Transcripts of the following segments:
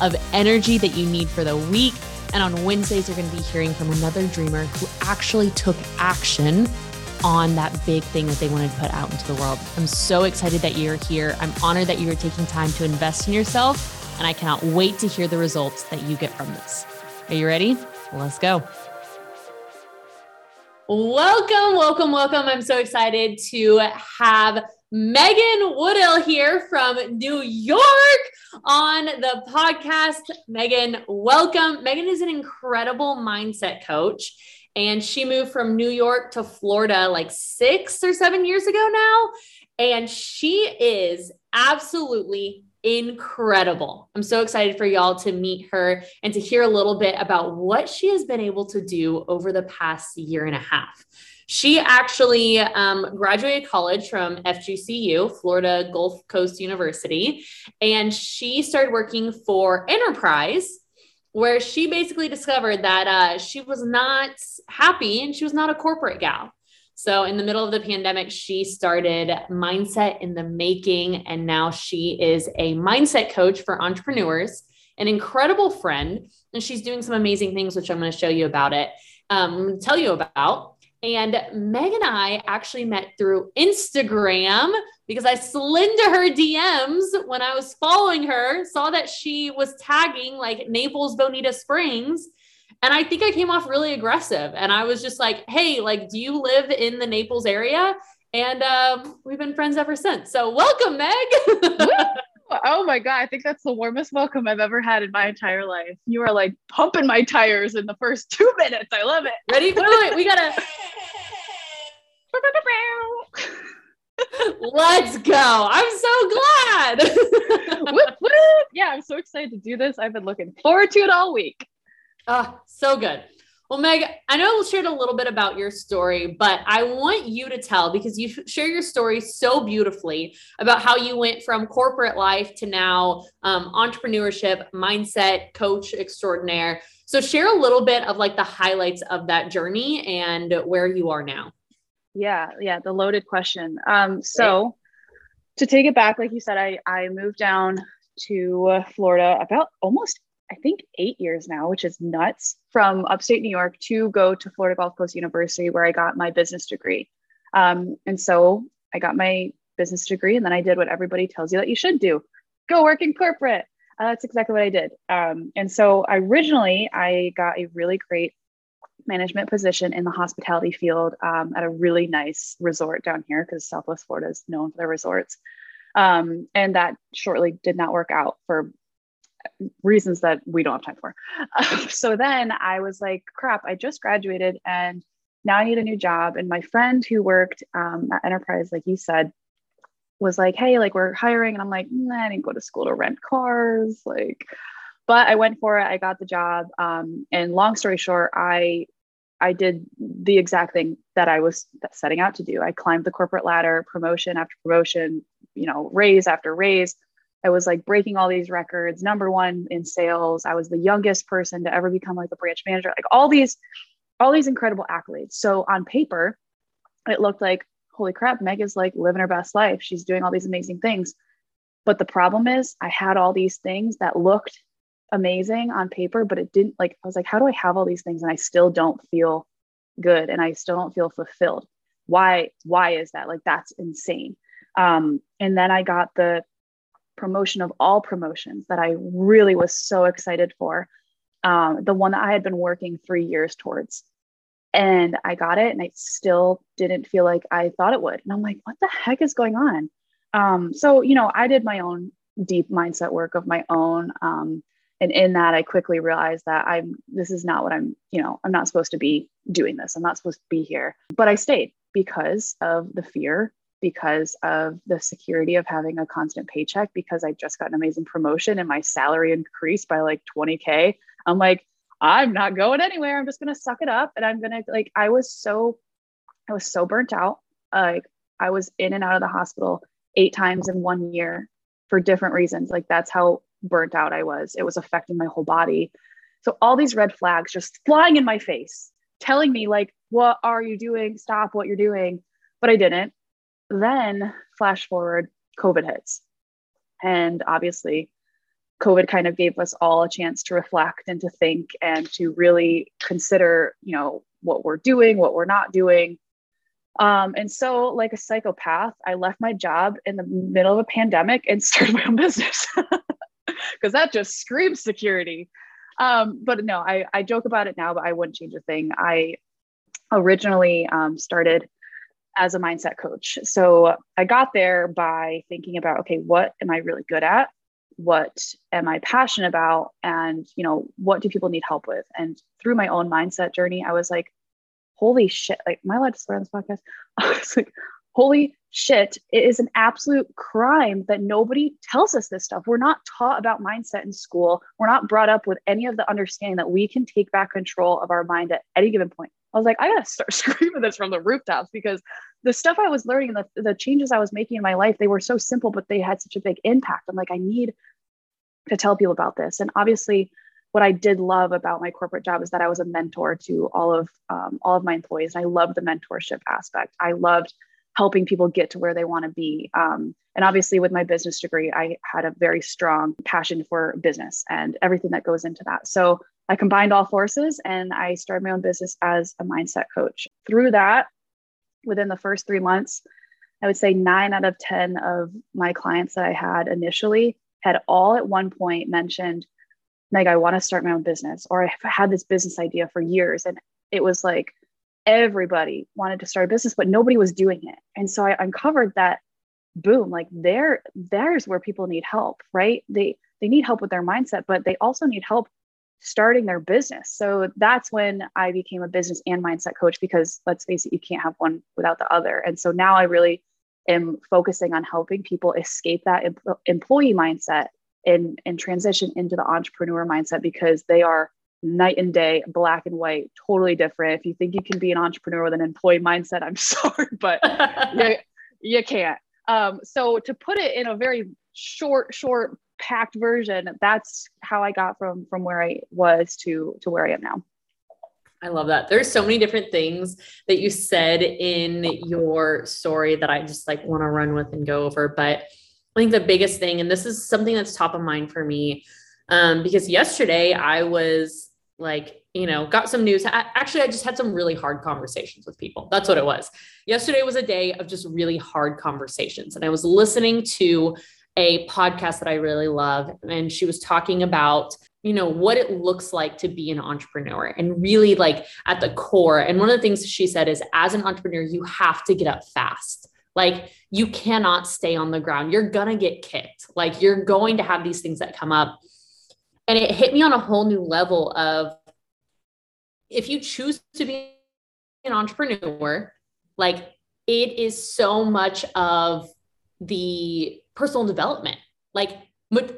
of energy that you need for the week. And on Wednesdays, you're going to be hearing from another dreamer who actually took action on that big thing that they wanted to put out into the world. I'm so excited that you're here. I'm honored that you are taking time to invest in yourself, and I cannot wait to hear the results that you get from this. Are you ready? Let's go. Welcome, welcome, welcome. I'm so excited to have Megan Woodill here from New York on the podcast. Megan, welcome. Megan is an incredible mindset coach and she moved from New York to Florida like six or seven years ago now. And she is absolutely incredible. I'm so excited for y'all to meet her and to hear a little bit about what she has been able to do over the past year and a half. She actually um, graduated college from FGCU, Florida Gulf Coast University, and she started working for Enterprise where she basically discovered that uh, she was not happy and she was not a corporate gal. So, in the middle of the pandemic, she started Mindset in the Making, and now she is a mindset coach for entrepreneurs, an incredible friend, and she's doing some amazing things, which I'm going to show you about it. Um, tell you about. And Meg and I actually met through Instagram because I slid into her DMs when I was following her, saw that she was tagging like Naples Bonita Springs. And I think I came off really aggressive. And I was just like, hey, like, do you live in the Naples area? And um, we've been friends ever since. So welcome, Meg. Oh my God. I think that's the warmest welcome I've ever had in my entire life. You are like pumping my tires in the first two minutes. I love it. Ready? Wait, wait, wait. We gotta. Let's go. I'm so glad. whoop, whoop. Yeah, I'm so excited to do this. I've been looking forward to it all week. Oh, so good. Well, Meg, I know we shared a little bit about your story, but I want you to tell because you share your story so beautifully about how you went from corporate life to now um, entrepreneurship, mindset, coach extraordinaire. So, share a little bit of like the highlights of that journey and where you are now. Yeah, yeah, the loaded question. Um, so, to take it back, like you said, I I moved down to Florida about almost I think eight years now, which is nuts, from upstate New York to go to Florida Gulf Coast University, where I got my business degree. Um, and so I got my business degree, and then I did what everybody tells you that you should do go work in corporate. Uh, that's exactly what I did. Um, and so originally, I got a really great management position in the hospitality field um, at a really nice resort down here because Southwest Florida is known for their resorts. Um, and that shortly did not work out for reasons that we don't have time for. so then I was like, crap, I just graduated and now I need a new job. And my friend who worked um, at Enterprise, like you said, was like, hey, like we're hiring. And I'm like, nah, I didn't go to school to rent cars. Like, but I went for it. I got the job. Um, and long story short, I I did the exact thing that I was setting out to do. I climbed the corporate ladder, promotion after promotion, you know, raise after raise. I was like breaking all these records, number one in sales. I was the youngest person to ever become like a branch manager, like all these, all these incredible accolades. So on paper, it looked like, holy crap, Meg is like living her best life. She's doing all these amazing things. But the problem is, I had all these things that looked amazing on paper, but it didn't like, I was like, how do I have all these things and I still don't feel good and I still don't feel fulfilled? Why, why is that? Like, that's insane. Um, and then I got the promotion of all promotions that I really was so excited for. Um, the one that I had been working three years towards. And I got it and I still didn't feel like I thought it would. And I'm like, what the heck is going on? Um, so, you know, I did my own deep mindset work of my own. Um, and in that, I quickly realized that I'm, this is not what I'm, you know, I'm not supposed to be doing this. I'm not supposed to be here. But I stayed because of the fear because of the security of having a constant paycheck because I just got an amazing promotion and my salary increased by like 20K. I'm like, I'm not going anywhere. I'm just going to suck it up. And I'm going to like, I was so, I was so burnt out. Like I was in and out of the hospital eight times in one year for different reasons. Like that's how burnt out I was. It was affecting my whole body. So all these red flags just flying in my face, telling me like, what are you doing? Stop what you're doing. But I didn't. Then flash forward, COVID hits. And obviously, COVID kind of gave us all a chance to reflect and to think and to really consider, you know, what we're doing, what we're not doing. Um, and so, like a psychopath, I left my job in the middle of a pandemic and started my own business because that just screams security. Um, but no, I, I joke about it now, but I wouldn't change a thing. I originally um, started as a mindset coach. So I got there by thinking about, okay, what am I really good at? What am I passionate about? And, you know, what do people need help with? And through my own mindset journey, I was like, holy shit, like, am I allowed to swear on this podcast? I was like, holy shit, it is an absolute crime that nobody tells us this stuff. We're not taught about mindset in school. We're not brought up with any of the understanding that we can take back control of our mind at any given point. I was like, I gotta start screaming this from the rooftops because the stuff I was learning and the, the changes I was making in my life, they were so simple, but they had such a big impact. I'm like, I need to tell people about this. And obviously, what I did love about my corporate job is that I was a mentor to all of um, all of my employees. And I loved the mentorship aspect. I loved helping people get to where they want to be. Um, and obviously, with my business degree, I had a very strong passion for business and everything that goes into that. So I combined all forces and I started my own business as a mindset coach. Through that, within the first three months, I would say nine out of 10 of my clients that I had initially had all at one point mentioned, Meg, I want to start my own business, or I've had this business idea for years. And it was like everybody wanted to start a business, but nobody was doing it. And so I uncovered that boom, like there, there's where people need help, right? They they need help with their mindset, but they also need help starting their business. So that's when I became a business and mindset coach because let's face it, you can't have one without the other. And so now I really am focusing on helping people escape that em- employee mindset and, and transition into the entrepreneur mindset because they are night and day, black and white, totally different. If you think you can be an entrepreneur with an employee mindset, I'm sorry, but you, you can't. Um, so to put it in a very short, short packed version that's how i got from from where i was to to where i am now I love that. There's so many different things that you said in your story that I just like want to run with and go over. But I think the biggest thing, and this is something that's top of mind for me, um, because yesterday I was like, you know, got some news. Actually, I just had some really hard conversations with people. That's what it was. Yesterday was a day of just really hard conversations. And I was listening to a podcast that I really love. And she was talking about, you know, what it looks like to be an entrepreneur and really like at the core. And one of the things she said is as an entrepreneur, you have to get up fast. Like you cannot stay on the ground. You're going to get kicked. Like you're going to have these things that come up. And it hit me on a whole new level of if you choose to be an entrepreneur, like it is so much of the personal development. Like,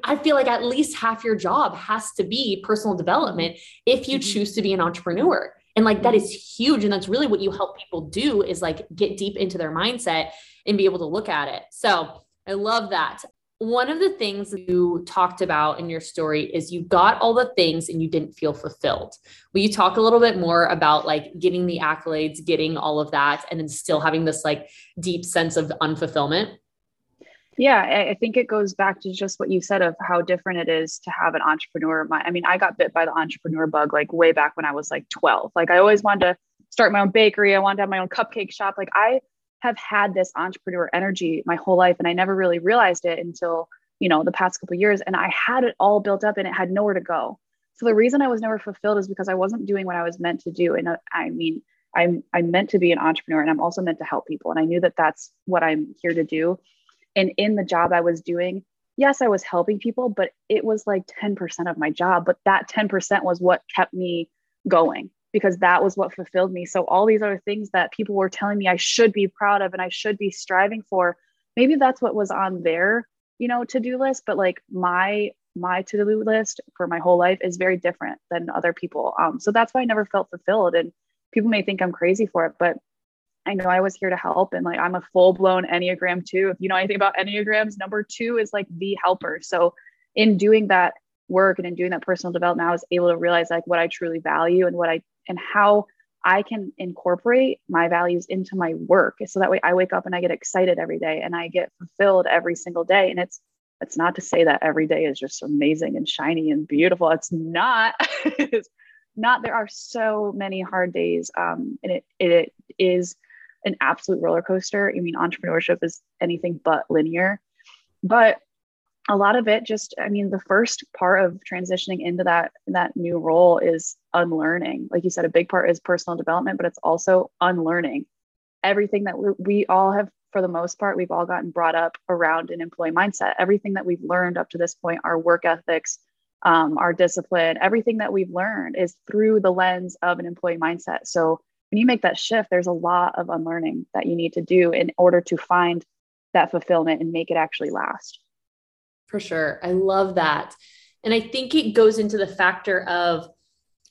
I feel like at least half your job has to be personal development if you mm-hmm. choose to be an entrepreneur. And like that is huge. And that's really what you help people do is like get deep into their mindset and be able to look at it. So I love that. One of the things you talked about in your story is you got all the things and you didn't feel fulfilled. Will you talk a little bit more about like getting the accolades, getting all of that, and then still having this like deep sense of unfulfillment? Yeah, I think it goes back to just what you said of how different it is to have an entrepreneur. I mean, I got bit by the entrepreneur bug like way back when I was like 12. Like I always wanted to start my own bakery. I wanted to have my own cupcake shop. Like I have had this entrepreneur energy my whole life and I never really realized it until, you know, the past couple years and I had it all built up and it had nowhere to go. So the reason I was never fulfilled is because I wasn't doing what I was meant to do. And uh, I mean, I'm I'm meant to be an entrepreneur and I'm also meant to help people and I knew that that's what I'm here to do and in the job I was doing, yes, I was helping people, but it was like 10% of my job. But that 10% was what kept me going because that was what fulfilled me. So all these other things that people were telling me I should be proud of and I should be striving for, maybe that's what was on their, you know, to-do list. But like my my to-do list for my whole life is very different than other people. Um, so that's why I never felt fulfilled. And people may think I'm crazy for it, but I know I was here to help. And like I'm a full-blown Enneagram two. If you know anything about Enneagrams, number two is like the helper. So in doing that work and in doing that personal development, I was able to realize like what I truly value and what I and how I can incorporate my values into my work. So that way I wake up and I get excited every day and I get fulfilled every single day. And it's it's not to say that every day is just amazing and shiny and beautiful. It's not. it's not. There are so many hard days, um, and it it is an absolute roller coaster. I mean, entrepreneurship is anything but linear, but a lot of it just i mean the first part of transitioning into that that new role is unlearning like you said a big part is personal development but it's also unlearning everything that we, all have for the most part, we've all gotten brought up around an employee mindset. Everything that we've learned up to this point, our work ethics, um, our discipline, everything that we've learned is through the lens of an employee mindset. So when you make that shift, there's a lot of unlearning that you need to do in order to find that fulfillment and make it actually last. For sure. I love that. And I think it goes into the factor of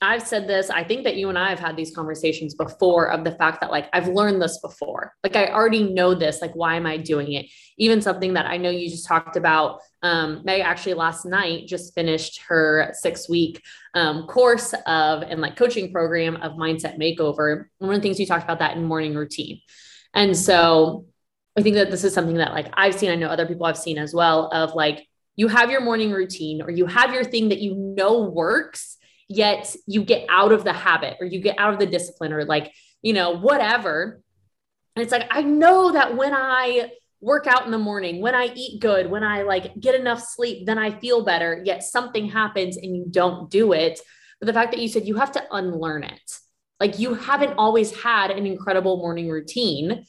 I've said this. I think that you and I have had these conversations before of the fact that, like, I've learned this before. Like, I already know this. Like, why am I doing it? Even something that I know you just talked about. Um, Meg actually last night just finished her six week um, course of and like coaching program of mindset makeover. One of the things you talked about that in morning routine. And so I think that this is something that, like, I've seen, I know other people have seen as well of like, you have your morning routine or you have your thing that you know works yet you get out of the habit or you get out of the discipline or like, you know, whatever. And it's like, I know that when I work out in the morning, when I eat good, when I like get enough sleep, then I feel better, yet something happens and you don't do it. But the fact that you said you have to unlearn it, like you haven't always had an incredible morning routine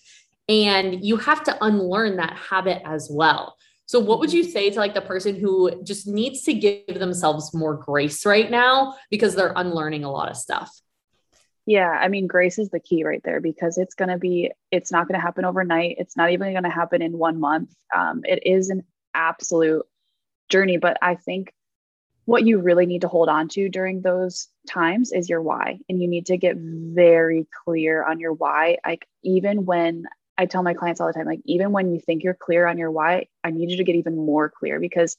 and you have to unlearn that habit as well. So what would you say to like the person who just needs to give themselves more grace right now because they're unlearning a lot of stuff? Yeah, I mean grace is the key right there because it's going to be it's not going to happen overnight. It's not even going to happen in 1 month. Um, it is an absolute journey, but I think what you really need to hold on to during those times is your why and you need to get very clear on your why like even when I tell my clients all the time, like, even when you think you're clear on your why, I need you to get even more clear because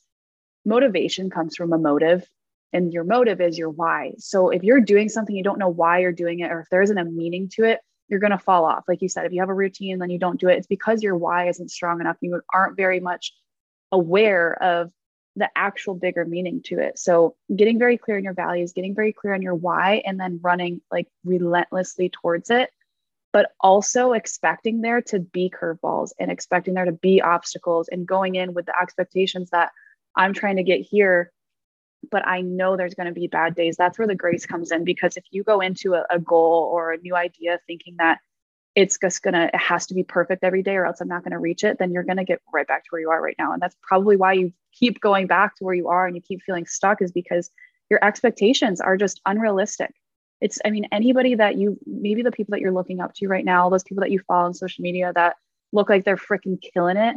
motivation comes from a motive and your motive is your why. So if you're doing something, you don't know why you're doing it, or if there isn't a meaning to it, you're going to fall off. Like you said, if you have a routine and then you don't do it, it's because your why isn't strong enough. You aren't very much aware of the actual bigger meaning to it. So getting very clear on your values, getting very clear on your why, and then running like relentlessly towards it but also expecting there to be curveballs and expecting there to be obstacles and going in with the expectations that I'm trying to get here, but I know there's going to be bad days. That's where the grace comes in because if you go into a, a goal or a new idea thinking that it's just gonna it has to be perfect every day or else i'm not gonna reach it then you're gonna get right back to where you are right now and that's probably why you keep going back to where you are and you keep feeling stuck is because your expectations are just unrealistic it's i mean anybody that you maybe the people that you're looking up to right now those people that you follow on social media that look like they're freaking killing it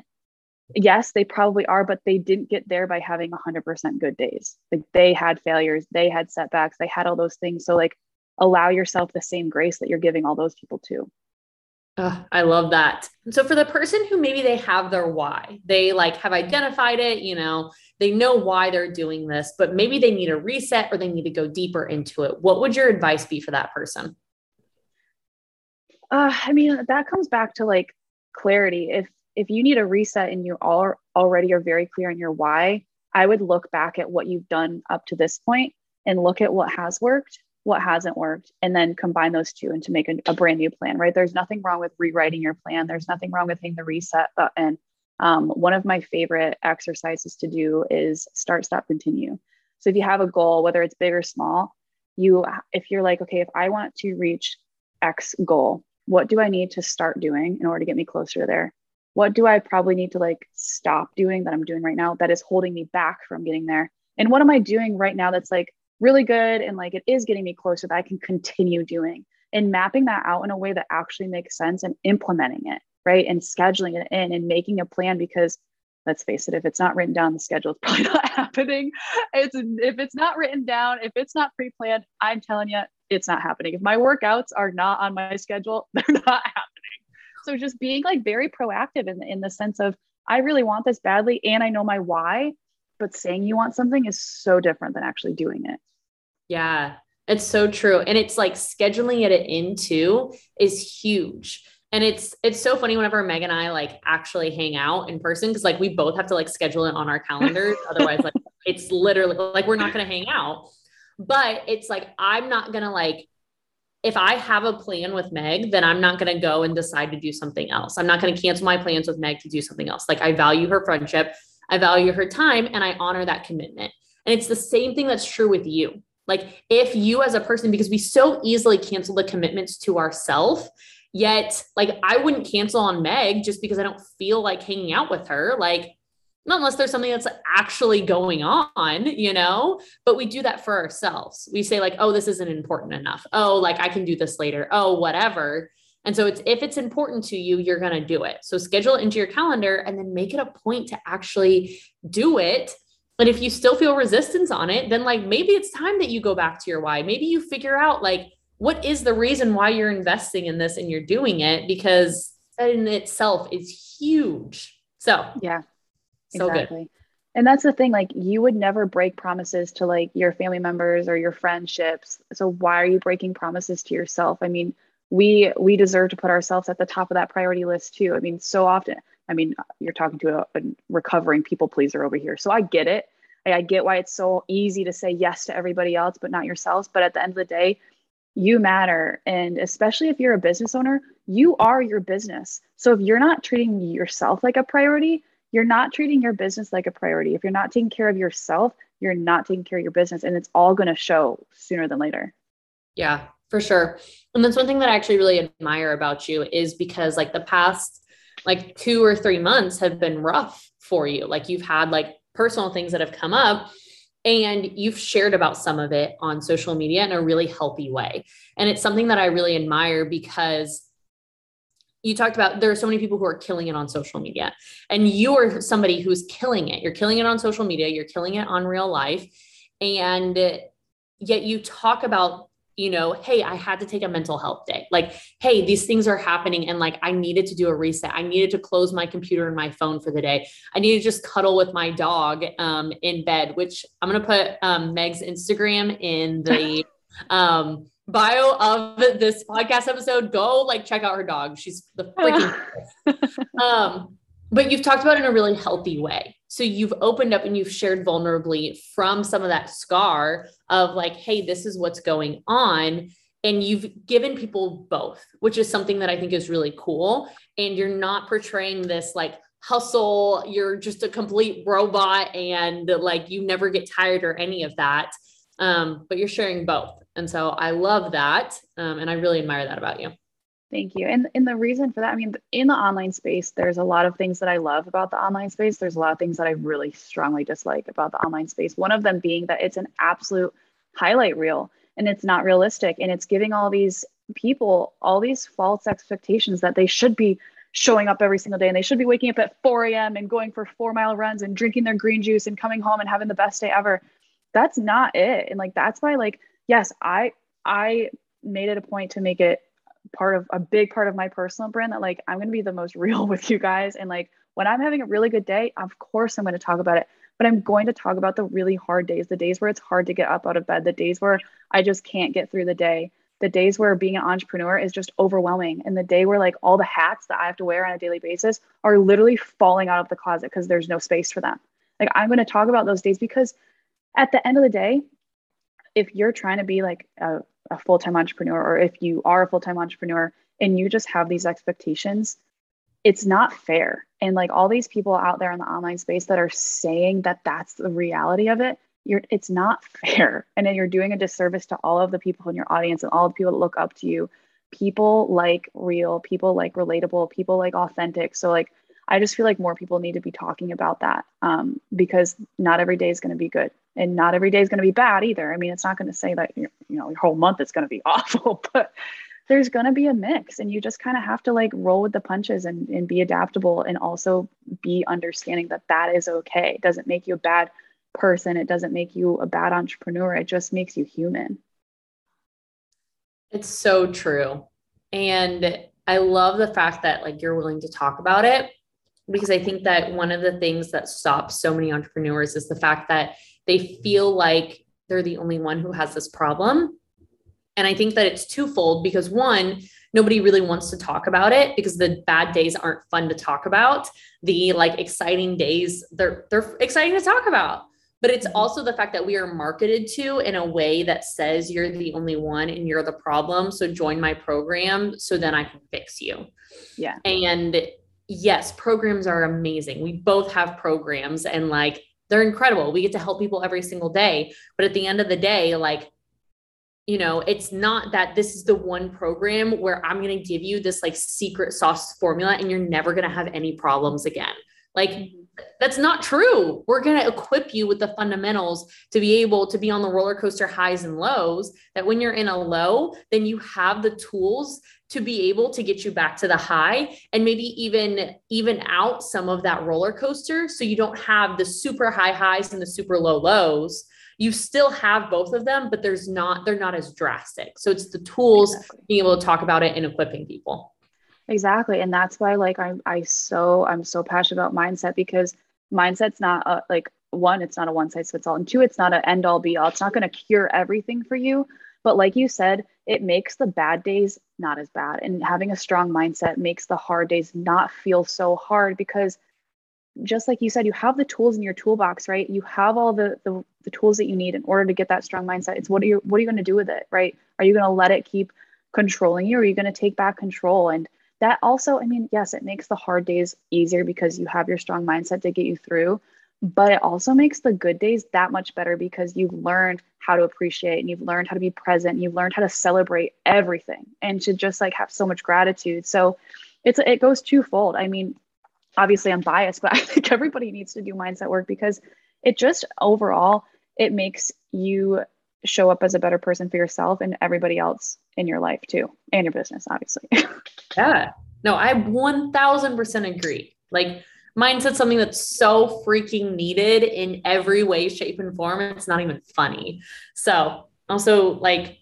yes they probably are but they didn't get there by having 100% good days. Like they had failures they had setbacks they had all those things. So like allow yourself the same grace that you're giving all those people too Oh, I love that. So for the person who maybe they have their why, they like have identified it, you know, they know why they're doing this, but maybe they need a reset or they need to go deeper into it. What would your advice be for that person? Uh, I mean, that comes back to like clarity. If if you need a reset and you all already are very clear on your why, I would look back at what you've done up to this point and look at what has worked what hasn't worked and then combine those two and to make a, a, brand new plan right? There's nothing wrong with rewriting your plan. There's nothing wrong with hitting the reset button. Um, one of my favorite exercises to do is start stop continue. So if you have a goal whether it's big or small you if you're like okay if i want to reach x goal what do i need to start doing in order to get me closer there? What do i probably need to like stop doing that i'm doing right now that is holding me back from getting there? And what am i doing right now that's like really good and like it is getting me closer that I can continue doing and mapping that out in a way that actually makes sense and implementing it, right? And scheduling it in and making a plan because let's face it, if it's not written down, the schedule is probably not happening. It's if it's not written down, if it's not pre-planned, I'm telling you, it's not happening. If my workouts are not on my schedule, they're not happening. So just being like very proactive in, in the sense of I really want this badly and I know my why, but saying you want something is so different than actually doing it. Yeah, it's so true. And it's like scheduling it into is huge and it's it's so funny whenever Meg and I like actually hang out in person because like we both have to like schedule it on our calendars. Otherwise, like it's literally like we're not gonna hang out. But it's like I'm not gonna like if I have a plan with Meg, then I'm not going to go and decide to do something else. I'm not going to cancel my plans with Meg to do something else. Like I value her friendship, I value her time, and I honor that commitment. And it's the same thing that's true with you. Like if you as a person, because we so easily cancel the commitments to ourselves Yet, like, I wouldn't cancel on Meg just because I don't feel like hanging out with her. Like, not unless there's something that's actually going on, you know, but we do that for ourselves. We say, like, oh, this isn't important enough. Oh, like, I can do this later. Oh, whatever. And so it's if it's important to you, you're going to do it. So schedule it into your calendar and then make it a point to actually do it. But if you still feel resistance on it, then like maybe it's time that you go back to your why. Maybe you figure out like what is the reason why you're investing in this and you're doing it because that in itself is huge so yeah so exactly. good and that's the thing like you would never break promises to like your family members or your friendships so why are you breaking promises to yourself i mean we we deserve to put ourselves at the top of that priority list too i mean so often i mean you're talking to a, a recovering people pleaser over here so i get it I, I get why it's so easy to say yes to everybody else but not yourselves but at the end of the day you matter. And especially if you're a business owner, you are your business. So if you're not treating yourself like a priority, you're not treating your business like a priority. If you're not taking care of yourself, you're not taking care of your business. And it's all going to show sooner than later. Yeah, for sure. And that's one thing that I actually really admire about you is because like the past like two or three months have been rough for you. Like you've had like personal things that have come up and you've shared about some of it on social media in a really healthy way. And it's something that I really admire because you talked about there are so many people who are killing it on social media, and you are somebody who's killing it. You're killing it on social media, you're killing it on real life. And yet you talk about you know, hey, I had to take a mental health day. Like, hey, these things are happening and like I needed to do a reset. I needed to close my computer and my phone for the day. I need to just cuddle with my dog um, in bed, which I'm going to put um, Meg's Instagram in the um, bio of this podcast episode. Go like check out her dog. She's the freaking um, but you've talked about it in a really healthy way. So you've opened up and you've shared vulnerably from some of that scar of like, hey, this is what's going on. And you've given people both, which is something that I think is really cool. And you're not portraying this like hustle, you're just a complete robot and like you never get tired or any of that. Um, but you're sharing both. And so I love that. Um, and I really admire that about you. Thank you. And and the reason for that, I mean, in the online space, there's a lot of things that I love about the online space. There's a lot of things that I really strongly dislike about the online space. One of them being that it's an absolute highlight reel and it's not realistic and it's giving all these people all these false expectations that they should be showing up every single day and they should be waking up at 4 a.m. and going for four mile runs and drinking their green juice and coming home and having the best day ever. That's not it. And like that's why like yes, I I made it a point to make it part of a big part of my personal brand that like I'm going to be the most real with you guys and like when I'm having a really good day, of course I'm going to talk about it, but I'm going to talk about the really hard days, the days where it's hard to get up out of bed, the days where I just can't get through the day, the days where being an entrepreneur is just overwhelming and the day where like all the hats that I have to wear on a daily basis are literally falling out of the closet because there's no space for them. Like I'm going to talk about those days because at the end of the day, if you're trying to be like a a full-time entrepreneur or if you are a full-time entrepreneur and you just have these expectations it's not fair. And like all these people out there in the online space that are saying that that's the reality of it you're it's not fair. And then you're doing a disservice to all of the people in your audience and all the people that look up to you. People like real people like relatable people like authentic. So like i just feel like more people need to be talking about that um, because not every day is going to be good and not every day is going to be bad either. I mean, it's not going to say that you know your whole month is going to be awful, but there's going to be a mix and you just kind of have to like roll with the punches and, and be adaptable and also be understanding that that is okay. It doesn't make you a bad person. It doesn't make you a bad entrepreneur. It just makes you human. It's so true. And i love the fact that like you're willing to talk about it because i think that one of the things that stops so many entrepreneurs is the fact that they feel like they're the only one who has this problem and I think that it's twofold because one, nobody really wants to talk about it because the bad days aren't fun to talk about. The like exciting days, they're they're exciting to talk about. But it's mm-hmm. also the fact that we are marketed to in a way that says you're the only one and you're the problem. So join my program so then I can fix you. Yeah. And yes, programs are amazing. We both have programs and like they're incredible. We get to help people every single day. But at the end of the day, like you know it's not that this is the one program where i'm going to give you this like secret sauce formula and you're never going to have any problems again like. That's not true we're going to equip you with the fundamentals to be able to be on the roller coaster highs and lows that when you're in a low then you have the tools to be able to get you back to the high and maybe even even out some of that roller coaster so you don't have the super high highs and the super low lows you still have both of them, but there's not, they're not as drastic. So it's the tools exactly. being able to talk about it and equipping people. Exactly. And that's why like I'm I so I'm so passionate about mindset because mindset's not a, like one, it's not a one size fits all. And two, it's not an end all be all. It's not going to cure everything for you. But like you said, it makes the bad days not as bad. And having a strong mindset makes the hard days not feel so hard because just like you said, you have the tools in your toolbox, right? You have all the, the, the tools that you need in order to get that strong mindset. It's what are you what are you going to do with it, right? Are you going to let it keep controlling you, or are you going to take back control? And that also, I mean, yes, it makes the hard days easier because you have your strong mindset to get you through. But it also makes the good days that much better because you've learned how to appreciate and you've learned how to be present. And you've learned how to celebrate everything and to just like have so much gratitude. So it's it goes twofold. I mean, obviously I'm biased, but I think everybody needs to do mindset work because it just overall it makes you show up as a better person for yourself and everybody else in your life too and your business obviously. Yeah. No i 1000% agree. Like mindset's something that's so freaking needed in every way shape and form it's not even funny. So also like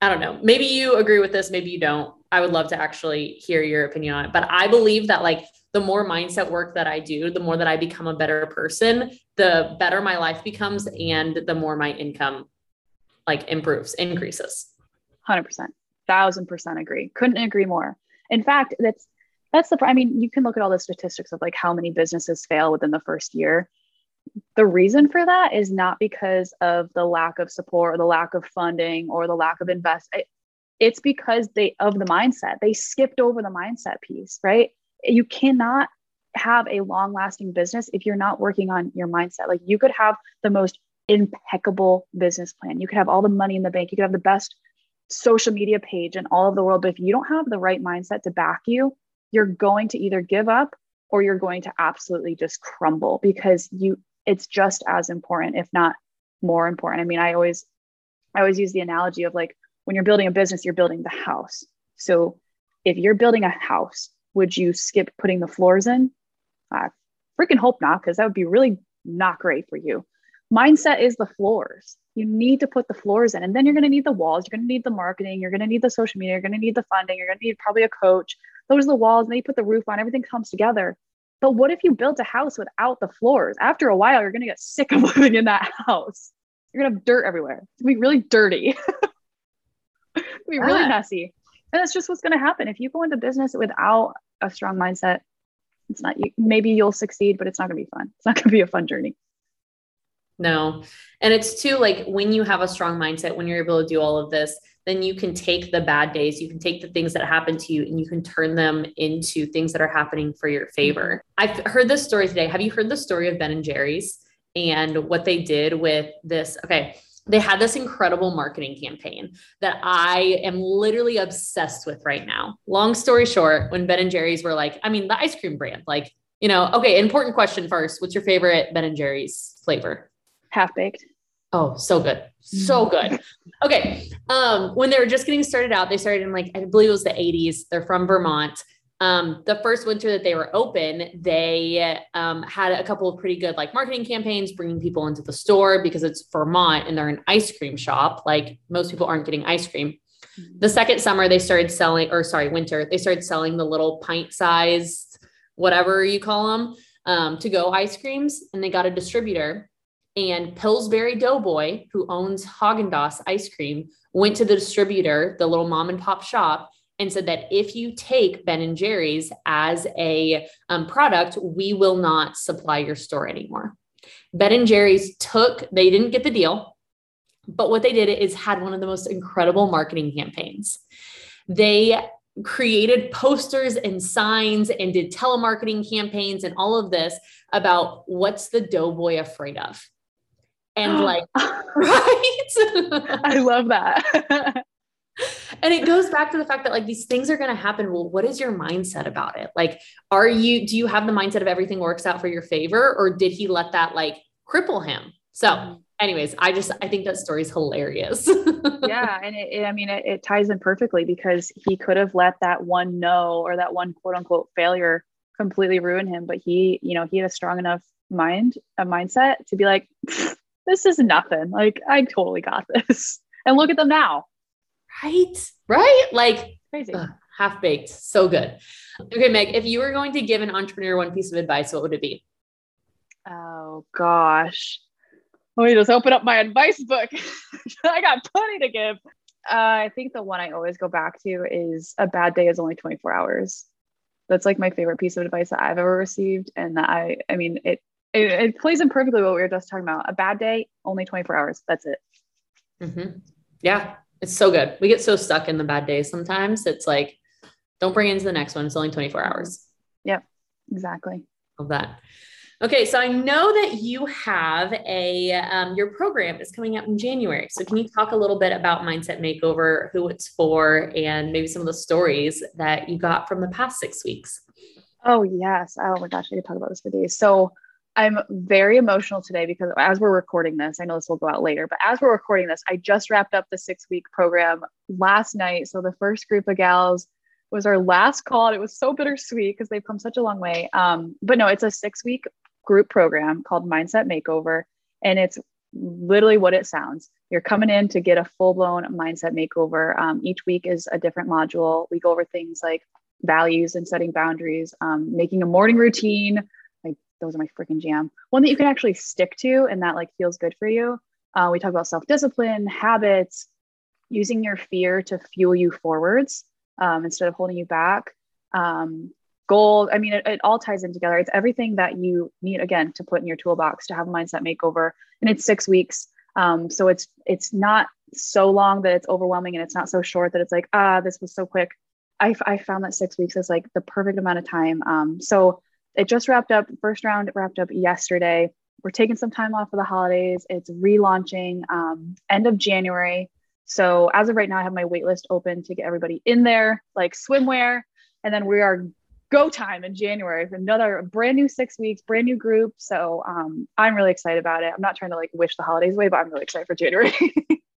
i don't know. Maybe you agree with this maybe you don't. I would love to actually hear your opinion on it. But i believe that like the more mindset work that I do, the more that I become a better person, the better my life becomes and the more my income like improves, increases. 100%. Thousand percent agree. Couldn't agree more. In fact, that's that's the I mean, you can look at all the statistics of like how many businesses fail within the first year. The reason for that is not because of the lack of support or the lack of funding or the lack of invest. It's because they of the mindset. They skipped over the mindset piece, right? you cannot have a long lasting business if you're not working on your mindset. Like you could have the most impeccable business plan. You could have all the money in the bank. You could have the best social media page in all of the world. But if you don't have the right mindset to back you, you're going to either give up or you're going to absolutely just crumble because you it's just as important, if not more important. I mean, I always I always use the analogy of like when you're building a business, you're building the house. So if you're building a house, would you skip putting the floors in? I freaking hope not, because that would be really not great for you. Mindset is the floors. You need to put the floors in, and then you're going to need the walls. You're going to need the marketing. You're going to need the social media. You're going to need the funding. You're going to need probably a coach. Those are the walls, and then you put the roof on. Everything comes together. But what if you built a house without the floors? After a while, you're going to get sick of living in that house. You're going to have dirt everywhere. It's going to be really dirty. it's going to be really ah. messy. And that's just what's going to happen. If you go into business without a strong mindset, it's not you. Maybe you'll succeed, but it's not going to be fun. It's not going to be a fun journey. No. And it's too like when you have a strong mindset, when you're able to do all of this, then you can take the bad days, you can take the things that happen to you and you can turn them into things that are happening for your favor. Mm-hmm. I've heard this story today. Have you heard the story of Ben and Jerry's and what they did with this? Okay they had this incredible marketing campaign that I am literally obsessed with right now. Long story short, when Ben and Jerry's were like, I mean, the ice cream brand, like, you know, okay, important question first. What's your favorite Ben and Jerry's flavor? Half baked. Oh, so good. So good. Okay. Um, when they were just getting started out, they started in like, I believe it was the 80s. They're from Vermont. Um, the first winter that they were open, they um, had a couple of pretty good like marketing campaigns, bringing people into the store because it's Vermont and they're an ice cream shop. Like most people aren't getting ice cream. Mm-hmm. The second summer, they started selling, or sorry, winter, they started selling the little pint sized, whatever you call them, um, to go ice creams. And they got a distributor. And Pillsbury Doughboy, who owns Haagen Dazs ice cream, went to the distributor, the little mom and pop shop, and said that if you take Ben and Jerry's as a um, product, we will not supply your store anymore. Ben and Jerry's took, they didn't get the deal, but what they did is had one of the most incredible marketing campaigns. They created posters and signs and did telemarketing campaigns and all of this about what's the doughboy afraid of. And like, right? I love that. and it goes back to the fact that like these things are going to happen. Well what is your mindset about it? Like are you do you have the mindset of everything works out for your favor or did he let that like cripple him? So mm-hmm. anyways i just i think that story is hilarious. Yeah and it, it, i mean it, it ties in perfectly because he could have let that one no or that one quote unquote failure completely ruin him but he you know he had a strong enough mind a mindset to be like this is nothing. Like i totally got this. And look at them now Right? Right? Like crazy. half baked. So good. Okay, Meg, if you were going to give an entrepreneur one piece of advice, what would it be? Oh gosh. Let me just open up my advice book. I got plenty to give. Uh, I think the one I always go back to is a bad day is only 24 hours. That's like my favorite piece of advice that I've ever received. And that I, I mean, it, it, it plays in perfectly what we were just talking about. A bad day, only 24 hours. That's it. Mm-hmm. Yeah. It's so good. We get so stuck in the bad days sometimes. It's like, don't bring into the next one. It's only 24 hours. Yep, exactly. Love that. Okay, so I know that you have a um, your program is coming out in January. So can you talk a little bit about Mindset Makeover, who it's for, and maybe some of the stories that you got from the past six weeks? Oh yes. Oh my gosh, I could talk about this for days. So I'm very emotional today because as we're recording this, I know this will go out later, but as we're recording this, I just wrapped up the six week program last night. So the first group of gals was our last call. And it was so bittersweet because they've come such a long way. Um, but no, it's a six week group program called Mindset Makeover. And it's literally what it sounds. You're coming in to get a full blown mindset makeover. Um, each week is a different module. We go over things like values and setting boundaries, um, making a morning routine those are my freaking jam. One that you can actually stick to and that like feels good for you. Uh, we talk about self discipline, habits, using your fear to fuel you forwards um, instead of holding you back. Um, goals. I mean, it, it, all ties in together. It's everything that you need again to put in your toolbox to have a mindset makeover, and it's six weeks. Um, so it's it's not so long that it's overwhelming, and it's not so short that it's like ah, this was so quick. I, I found that six weeks is like the perfect amount of time. Um, so it just wrapped up. First round wrapped up yesterday. We're taking some time off for the holidays. It's relaunching um, end of January. So as of right now, I have my waitlist open to get everybody in there, like swimwear, and then we are go time in January for another brand new six weeks, brand new group. So um, I'm really excited about it. I'm not trying to like wish the holidays away, but I'm really excited for January.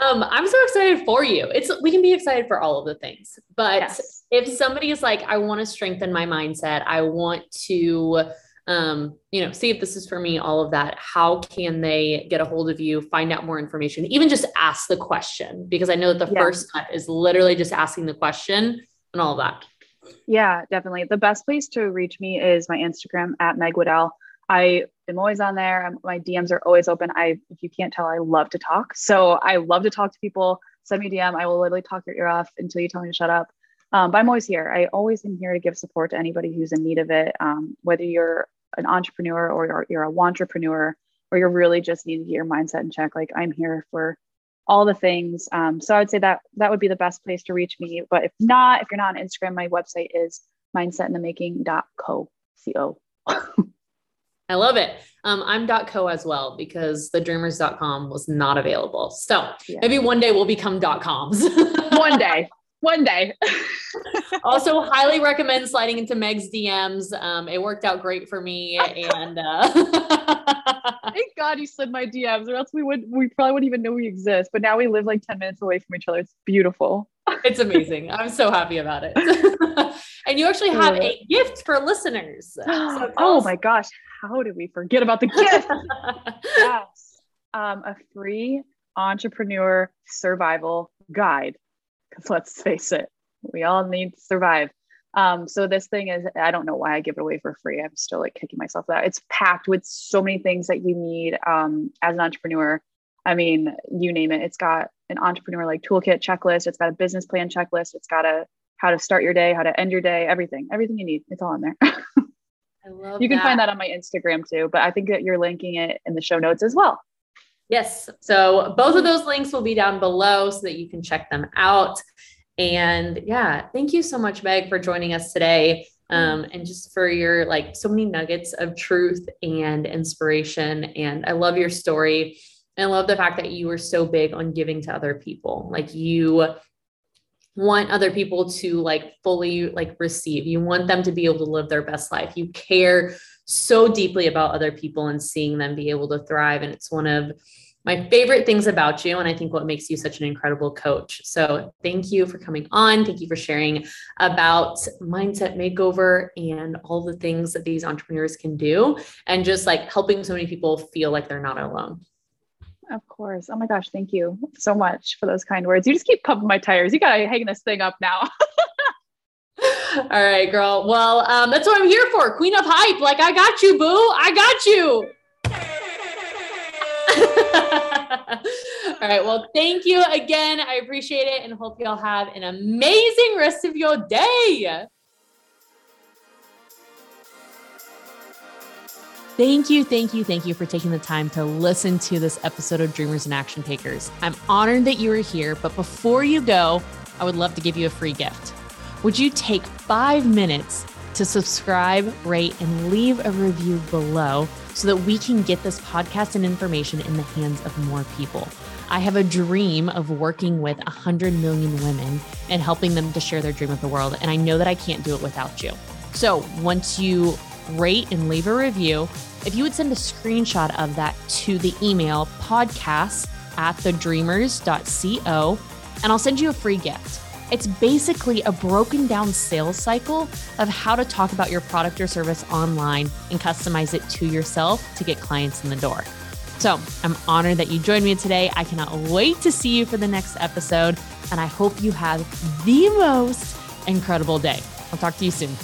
Um, I'm so excited for you. It's we can be excited for all of the things, but yes. if somebody is like, I want to strengthen my mindset, I want to um, you know, see if this is for me, all of that. How can they get a hold of you, find out more information, even just ask the question? Because I know that the yeah. first step is literally just asking the question and all of that. Yeah, definitely. The best place to reach me is my Instagram at Meg Waddell. I am always on there. I'm, my DMs are always open. I, if you can't tell, I love to talk. So I love to talk to people. Send me a DM. I will literally talk your ear off until you tell me to shut up. Um, but I'm always here. I always am here to give support to anybody who's in need of it. Um, whether you're an entrepreneur or you're, you're a entrepreneur or you're really just needing to get your mindset in check, like I'm here for all the things. Um, so I would say that that would be the best place to reach me. But if not, if you're not on Instagram, my website is mindsetinthemaking.co. Co. I love it. Um, I'm .co as well because the dreamers.com was not available. So yeah. maybe one day we'll become .coms. one day. one day. also, highly recommend sliding into Meg's DMs. Um, it worked out great for me, and uh... thank God you slid my DMs, or else we would we probably wouldn't even know we exist. But now we live like ten minutes away from each other. It's beautiful. it's amazing. I'm so happy about it. and you actually have a gift for listeners. So oh us- my gosh, how did we forget about the gift? yes, um, a free entrepreneur survival guide because let's face it, we all need to survive. Um, so this thing is, I don't know why I give it away for free. I'm still like kicking myself out. It's packed with so many things that you need um, as an entrepreneur. I mean, you name it. It's got an entrepreneur like toolkit checklist. It's got a business plan checklist. It's got a how to start your day, how to end your day, everything, everything you need. It's all in there. I love. you can that. find that on my Instagram too, but I think that you're linking it in the show notes as well. Yes. So both of those links will be down below so that you can check them out. And yeah, thank you so much, Meg, for joining us today. Um, and just for your like so many nuggets of truth and inspiration. And I love your story. And I love the fact that you were so big on giving to other people. Like you want other people to like fully like receive. You want them to be able to live their best life. You care so deeply about other people and seeing them be able to thrive. And it's one of my favorite things about you. And I think what makes you such an incredible coach. So thank you for coming on. Thank you for sharing about mindset makeover and all the things that these entrepreneurs can do and just like helping so many people feel like they're not alone. Of course. Oh my gosh. Thank you so much for those kind words. You just keep pumping my tires. You got to hang this thing up now. All right, girl. Well, um, that's what I'm here for. Queen of hype. Like, I got you, boo. I got you. All right. Well, thank you again. I appreciate it and hope y'all have an amazing rest of your day. Thank you, thank you, thank you for taking the time to listen to this episode of Dreamers and Action Takers. I'm honored that you are here, but before you go, I would love to give you a free gift. Would you take five minutes to subscribe, rate, and leave a review below so that we can get this podcast and information in the hands of more people? I have a dream of working with 100 million women and helping them to share their dream with the world. And I know that I can't do it without you. So once you rate and leave a review, if you would send a screenshot of that to the email podcast at thedreamers.co, and I'll send you a free gift. It's basically a broken down sales cycle of how to talk about your product or service online and customize it to yourself to get clients in the door. So I'm honored that you joined me today. I cannot wait to see you for the next episode, and I hope you have the most incredible day. I'll talk to you soon.